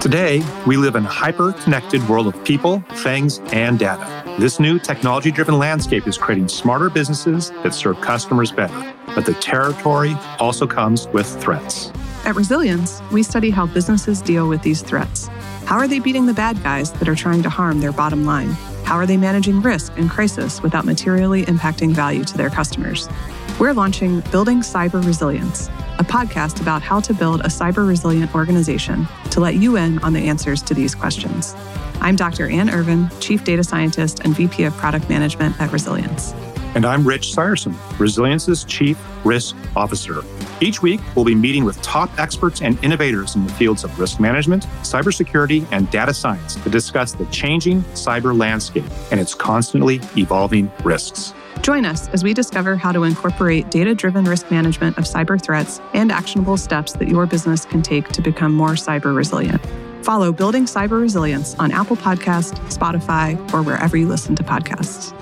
Today, we live in a hyper connected world of people, things, and data. This new technology driven landscape is creating smarter businesses that serve customers better. But the territory also comes with threats. At Resilience, we study how businesses deal with these threats. How are they beating the bad guys that are trying to harm their bottom line? How are they managing risk and crisis without materially impacting value to their customers? We're launching Building Cyber Resilience, a podcast about how to build a cyber resilient organization to let you in on the answers to these questions. I'm Dr. Ann Irvine, Chief Data Scientist and VP of Product Management at Resilience. And I'm Rich Seiersen, Resilience's Chief Risk Officer. Each week, we'll be meeting with top experts and innovators in the fields of risk management, cybersecurity, and data science to discuss the changing cyber landscape and its constantly evolving risks. Join us as we discover how to incorporate data driven risk management of cyber threats and actionable steps that your business can take to become more cyber resilient. Follow Building Cyber Resilience on Apple Podcast, Spotify, or wherever you listen to podcasts.